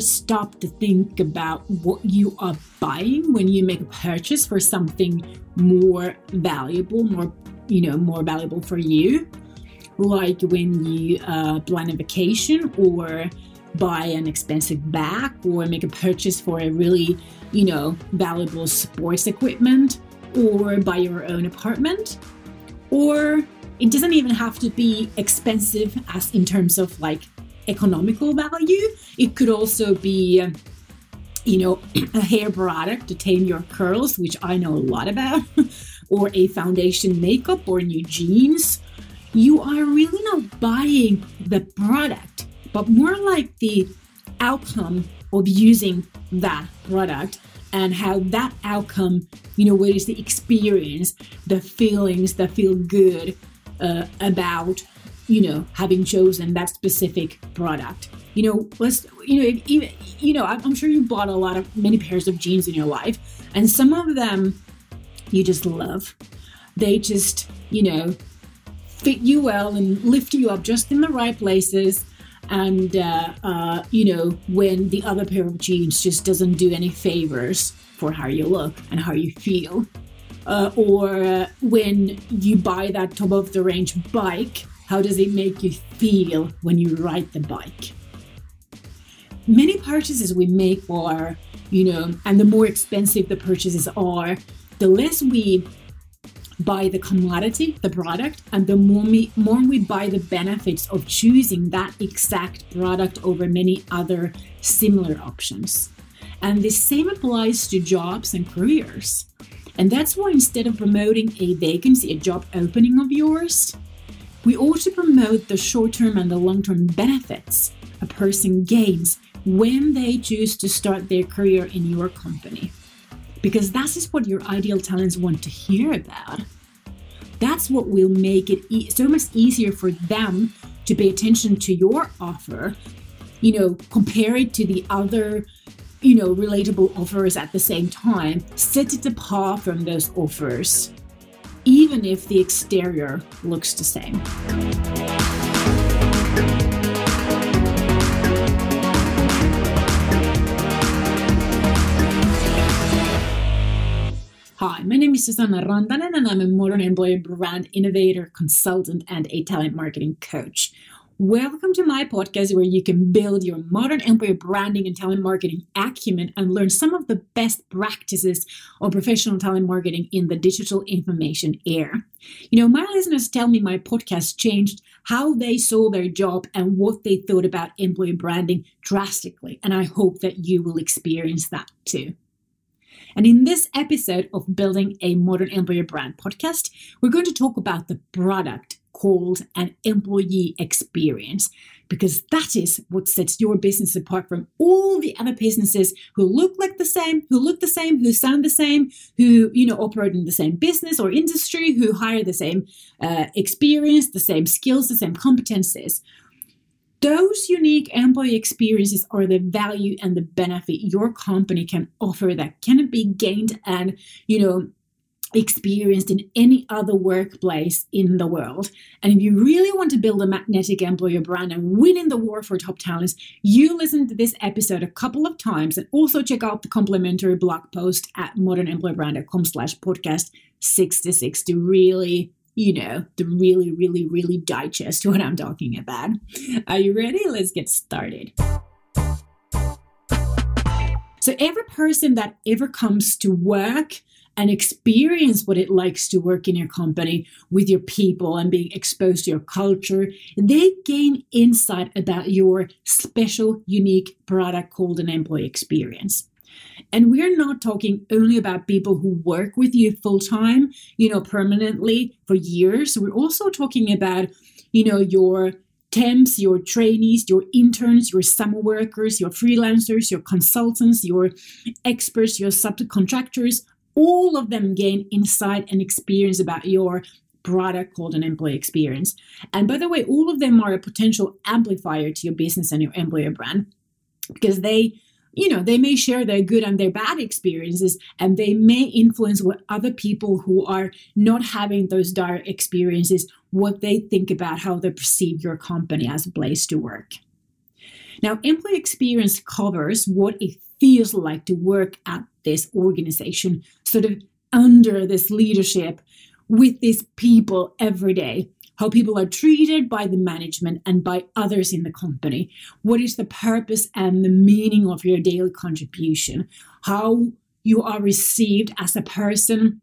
stop to think about what you are buying when you make a purchase for something more valuable, more you know, more valuable for you? Like when you uh, plan a vacation or buy an expensive bag or make a purchase for a really, you know, valuable sports equipment or buy your own apartment. Or it doesn't even have to be expensive as in terms of like economical value. It could also be, you know, a hair product to tame your curls, which I know a lot about, or a foundation makeup or new jeans. You are really not buying the product, but more like the outcome of using that product and how that outcome, you know, what is the experience, the feelings that feel good uh, about you know, having chosen that specific product. You know, let's, you know, even, you know, I'm sure you bought a lot of many pairs of jeans in your life, and some of them you just love. They just, you know, fit you well and lift you up just in the right places. And, uh, uh, you know, when the other pair of jeans just doesn't do any favors for how you look and how you feel. Uh, or uh, when you buy that top of the range bike how does it make you feel when you ride the bike? Many purchases we make are, you know, and the more expensive the purchases are, the less we buy the commodity, the product, and the more we, more we buy the benefits of choosing that exact product over many other similar options. And the same applies to jobs and careers. And that's why instead of promoting a vacancy, a job opening of yours, we ought to promote the short term and the long term benefits a person gains when they choose to start their career in your company. Because that is what your ideal talents want to hear about. That's what will make it e- so much easier for them to pay attention to your offer, you know, compare it to the other, you know, relatable offers at the same time, set it apart from those offers even if the exterior looks the same. Hi, my name is Susanna Rantanen, and I'm a modern employer brand innovator, consultant, and a talent marketing coach. Welcome to my podcast where you can build your modern employer branding and talent marketing acumen and learn some of the best practices of professional talent marketing in the digital information era. You know, my listeners tell me my podcast changed how they saw their job and what they thought about employer branding drastically, and I hope that you will experience that too. And in this episode of Building a Modern Employer Brand podcast, we're going to talk about the product called an employee experience because that is what sets your business apart from all the other businesses who look like the same, who look the same, who sound the same, who you know operate in the same business or industry, who hire the same uh, experience, the same skills, the same competences. Those unique employee experiences are the value and the benefit your company can offer that cannot be gained and you know experienced in any other workplace in the world. And if you really want to build a magnetic employer brand and win in the war for top talents, you listen to this episode a couple of times and also check out the complimentary blog post at modernemployerbrand.com slash podcast 66 to really you know, to really, really, really digest what I'm talking about. Are you ready? Let's get started. So, every person that ever comes to work and experience what it likes to work in your company with your people and being exposed to your culture, they gain insight about your special, unique product called an employee experience. And we're not talking only about people who work with you full time, you know, permanently for years. We're also talking about, you know, your temps, your trainees, your interns, your summer workers, your freelancers, your consultants, your experts, your subcontractors, all of them gain insight and experience about your product called an employee experience. And by the way, all of them are a potential amplifier to your business and your employer brand because they you know they may share their good and their bad experiences and they may influence what other people who are not having those direct experiences what they think about how they perceive your company as a place to work Now, employee experience covers what it feels like to work at this organization, sort of under this leadership with these people every day. How people are treated by the management and by others in the company. What is the purpose and the meaning of your daily contribution? How you are received as a person,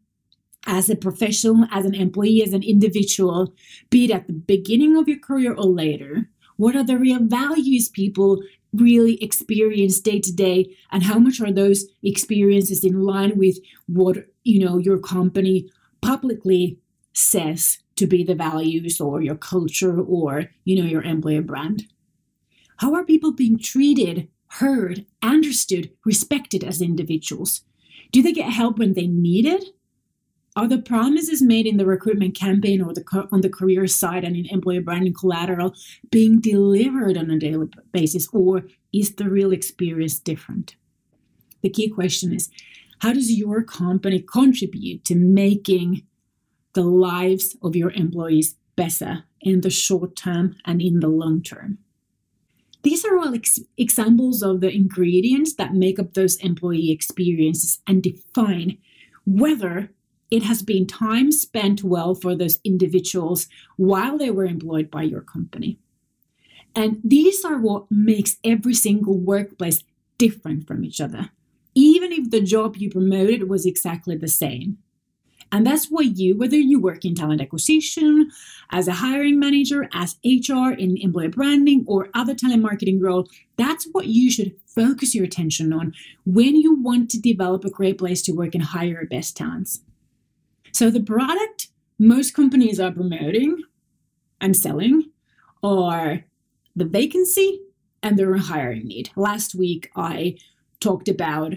as a professional, as an employee, as an individual, be it at the beginning of your career or later. What are the real values people really experience day to day and how much are those experiences in line with what you know your company publicly says to be the values or your culture or you know your employer brand? How are people being treated heard understood respected as individuals? Do they get help when they need it are the promises made in the recruitment campaign or the on the career side and in employer branding collateral being delivered on a daily basis, or is the real experience different? The key question is how does your company contribute to making the lives of your employees better in the short term and in the long term? These are all ex- examples of the ingredients that make up those employee experiences and define whether it has been time spent well for those individuals while they were employed by your company. And these are what makes every single workplace different from each other, even if the job you promoted was exactly the same. And that's why you, whether you work in talent acquisition, as a hiring manager, as HR in employer branding, or other talent marketing role, that's what you should focus your attention on when you want to develop a great place to work and hire your best talents. So the product most companies are promoting and selling are the vacancy and the hiring need. Last week I talked about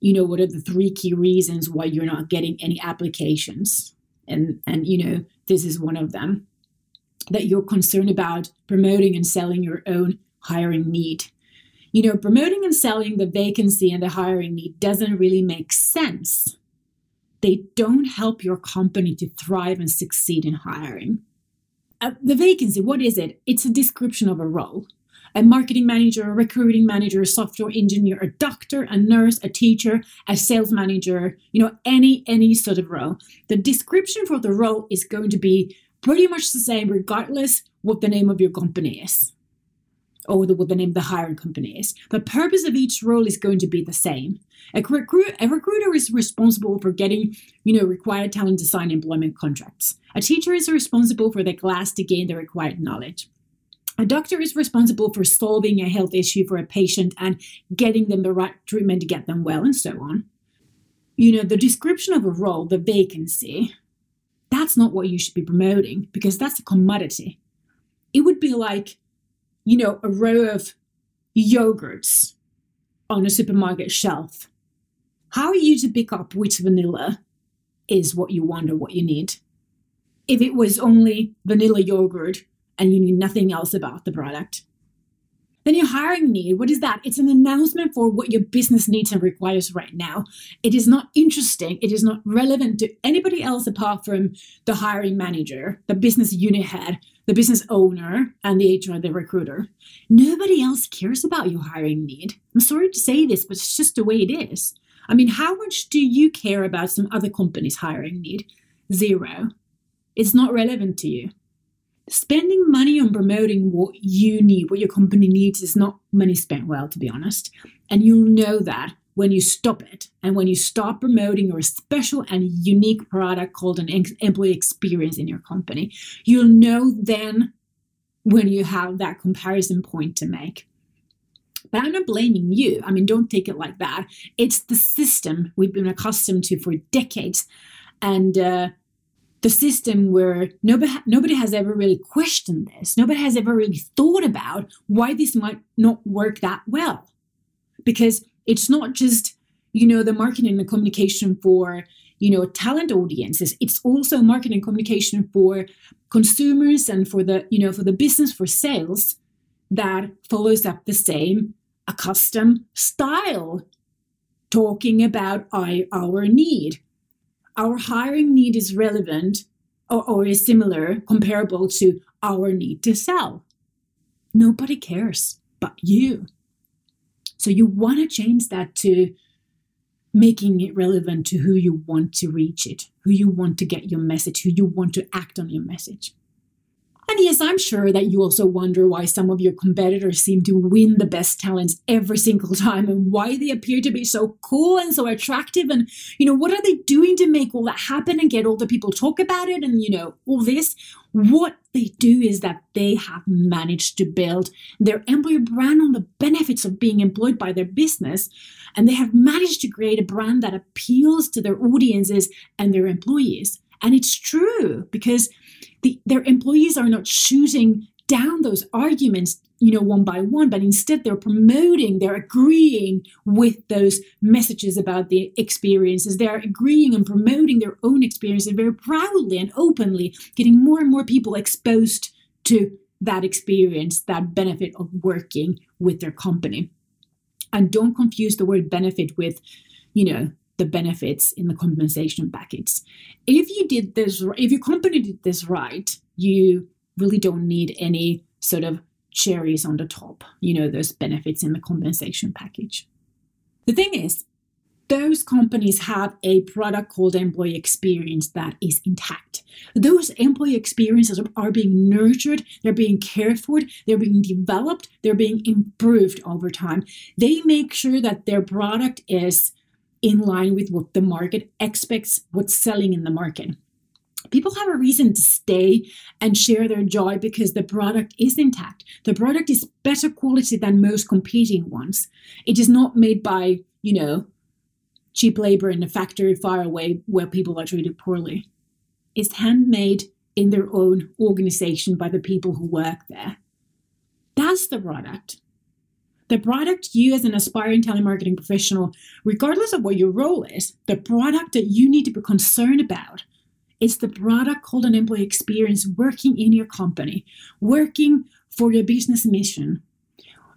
you know what are the three key reasons why you're not getting any applications and and you know this is one of them that you're concerned about promoting and selling your own hiring need you know promoting and selling the vacancy and the hiring need doesn't really make sense they don't help your company to thrive and succeed in hiring. Uh, the vacancy, what is it? It's a description of a role. A marketing manager, a recruiting manager, a software engineer, a doctor, a nurse, a teacher, a sales manager, you know, any any sort of role. The description for the role is going to be pretty much the same regardless what the name of your company is or the, name of the hiring company is. The purpose of each role is going to be the same. A, recruit, a recruiter is responsible for getting, you know, required talent to sign employment contracts. A teacher is responsible for the class to gain the required knowledge. A doctor is responsible for solving a health issue for a patient and getting them the right treatment to get them well, and so on. You know, the description of a role, the vacancy, that's not what you should be promoting because that's a commodity. It would be like you know, a row of yogurts on a supermarket shelf. How are you to pick up which vanilla is what you want or what you need? If it was only vanilla yogurt and you knew nothing else about the product. Then your hiring need, what is that? It's an announcement for what your business needs and requires right now. It is not interesting. It is not relevant to anybody else apart from the hiring manager, the business unit head, the business owner, and the HR, the recruiter. Nobody else cares about your hiring need. I'm sorry to say this, but it's just the way it is. I mean, how much do you care about some other company's hiring need? Zero. It's not relevant to you spending money on promoting what you need, what your company needs, is not money spent well, to be honest. And you'll know that when you stop it and when you stop promoting your special and unique product called an employee experience in your company. You'll know then when you have that comparison point to make. But I'm not blaming you. I mean, don't take it like that. It's the system we've been accustomed to for decades. And uh, the system where nobody nobody has ever really questioned this. Nobody has ever really thought about why this might not work that well, because it's not just you know the marketing and communication for you know talent audiences. It's also marketing and communication for consumers and for the you know for the business for sales that follows up the same accustomed style talking about our need our hiring need is relevant or, or is similar, comparable to our need to sell. Nobody cares. but you. So you want to change that to making it relevant to who you want to reach it, who you want to get your message, who you want to act on your message. And yes, I'm sure that you also wonder why some of your competitors seem to win the best talents every single time and why they appear to be so cool and so attractive. And, you know, what are they doing to make all that happen and get all the people talk about it and, you know, all this? What they do is that they have managed to build their employer brand on the benefits of being employed by their business. And they have managed to create a brand that appeals to their audiences and their employees. And it's true because the, their employees are not shooting down those arguments you know one by one but instead they're promoting they're agreeing with those messages about the experiences. They're agreeing and promoting their own experiences very proudly and openly getting more and more people exposed to that experience that benefit of working with their company. And don't confuse the word benefit with you know the benefits in the compensation package. If you did this, if your company did this right, you really don't need any sort of cherries on the top, you know, those benefits in the compensation package. The thing is, those companies have a product called employee experience that is intact. Those employee experiences are being nurtured, they're being cared for, they're being developed, they're being improved over time. They make sure that their product is in line with what the market expects, what's selling in the market. People have a reason to stay and share their joy because the product is intact. The product is better quality than most competing ones. It is not made by, you know, cheap labor in a factory far away where people are treated poorly. It's handmade in their own organization by the people who work there. That's the product. The product you, as an aspiring talent marketing professional, regardless of what your role is, the product that you need to be concerned about is the product called an employee experience working in your company, working for your business mission,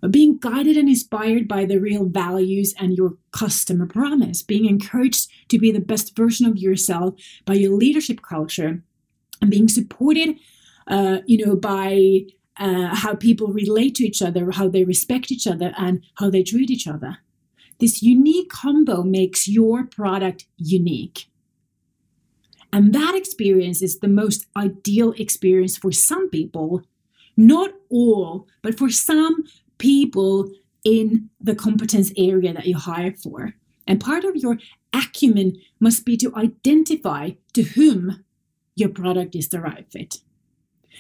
being guided and inspired by the real values and your customer promise, being encouraged to be the best version of yourself by your leadership culture, and being supported, uh, you know, by uh, how people relate to each other, how they respect each other, and how they treat each other. This unique combo makes your product unique. And that experience is the most ideal experience for some people, not all, but for some people in the competence area that you hire for. And part of your acumen must be to identify to whom your product is the right fit.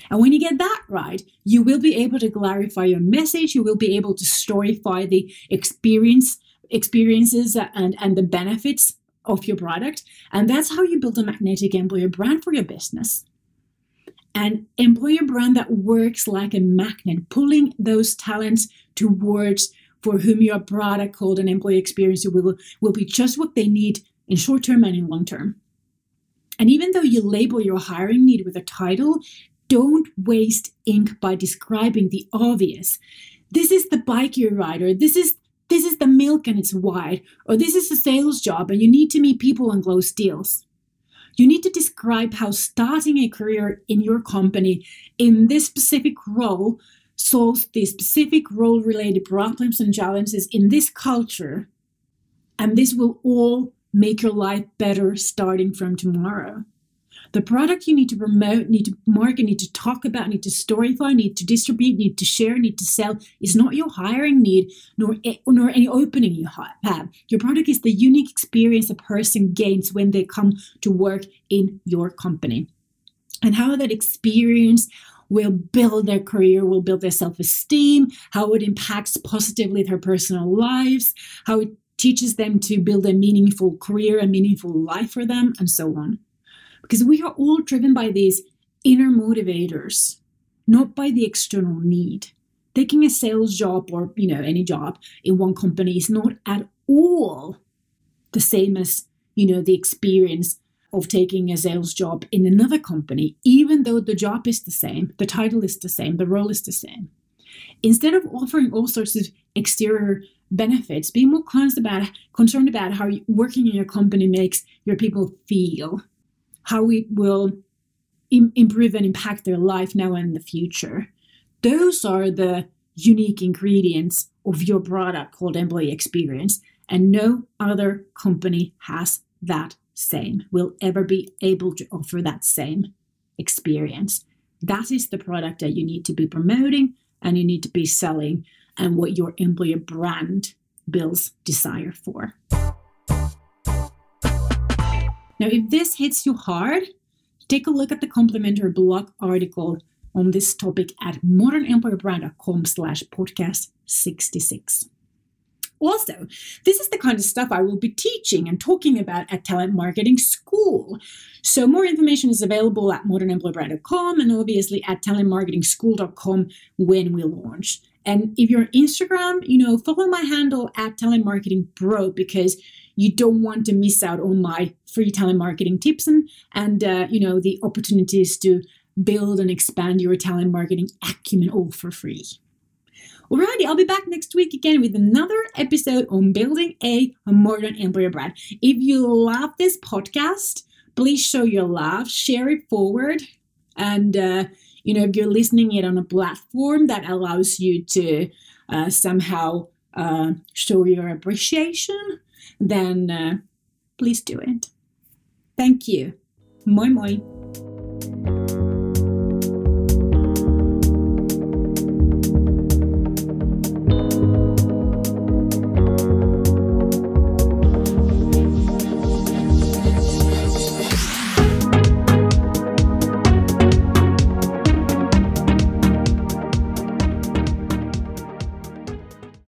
And when you get that right, you will be able to clarify your message. You will be able to storyfy the experience, experiences and, and the benefits of your product. And that's how you build a magnetic employer brand for your business. An employer brand that works like a magnet, pulling those talents towards for whom your product called an employee experience will, will be just what they need in short term and in long term. And even though you label your hiring need with a title, don't waste ink by describing the obvious. This is the bike you ride, or this is this is the milk and it's wide, or this is a sales job and you need to meet people and close deals. You need to describe how starting a career in your company in this specific role solves the specific role related problems and challenges in this culture. And this will all make your life better starting from tomorrow. The product you need to promote, need to market, need to talk about, need to storyfy, need to distribute, need to share, need to sell is not your hiring need nor, nor any opening you have. Your product is the unique experience a person gains when they come to work in your company. And how that experience will build their career, will build their self esteem, how it impacts positively their personal lives, how it teaches them to build a meaningful career, a meaningful life for them, and so on. Because we are all driven by these inner motivators, not by the external need. Taking a sales job or you know any job in one company is not at all the same as you know the experience of taking a sales job in another company, even though the job is the same, the title is the same, the role is the same. Instead of offering all sorts of exterior benefits, be more concerned about, concerned about how working in your company makes your people feel how it will Im- improve and impact their life now and in the future. Those are the unique ingredients of your product called employee experience. And no other company has that same, will ever be able to offer that same experience. That is the product that you need to be promoting and you need to be selling and what your employer brand builds desire for. Now, if this hits you hard, take a look at the complimentary blog article on this topic at modernemployerbrand.com slash podcast 66. Also, this is the kind of stuff I will be teaching and talking about at Talent Marketing School. So, more information is available at modernemployerbrand.com and obviously at talentmarketingschool.com when we launch. And if you're on Instagram, you know, follow my handle at Talent Marketing Bro because you don't want to miss out on my free talent marketing tips and and uh, you know the opportunities to build and expand your talent marketing acumen all for free. Alrighty, I'll be back next week again with another episode on building a modern employer brand. If you love this podcast, please show your love, share it forward, and uh, you know if you're listening it on a platform that allows you to uh, somehow uh, show your appreciation, then uh, please do it. Thank you. Moi moi.